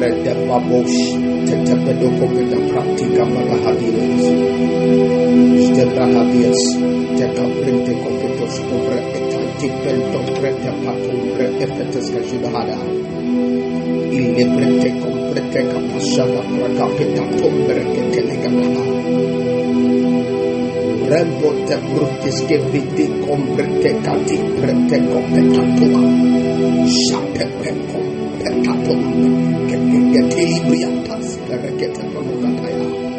Rababosh, Tetepedokopeta Pratica Malahabias, Stebrahabias, Tecaprente Copetos, Cobra Etanticento Prete Patumbre Efetes Cajudahada, Ille Prete Comprete Capasada Pracapeta Tumbre Ketelegamana. Rembo te brutis che vidi comprete cati prete competatua. Shapepe competatum. Che che te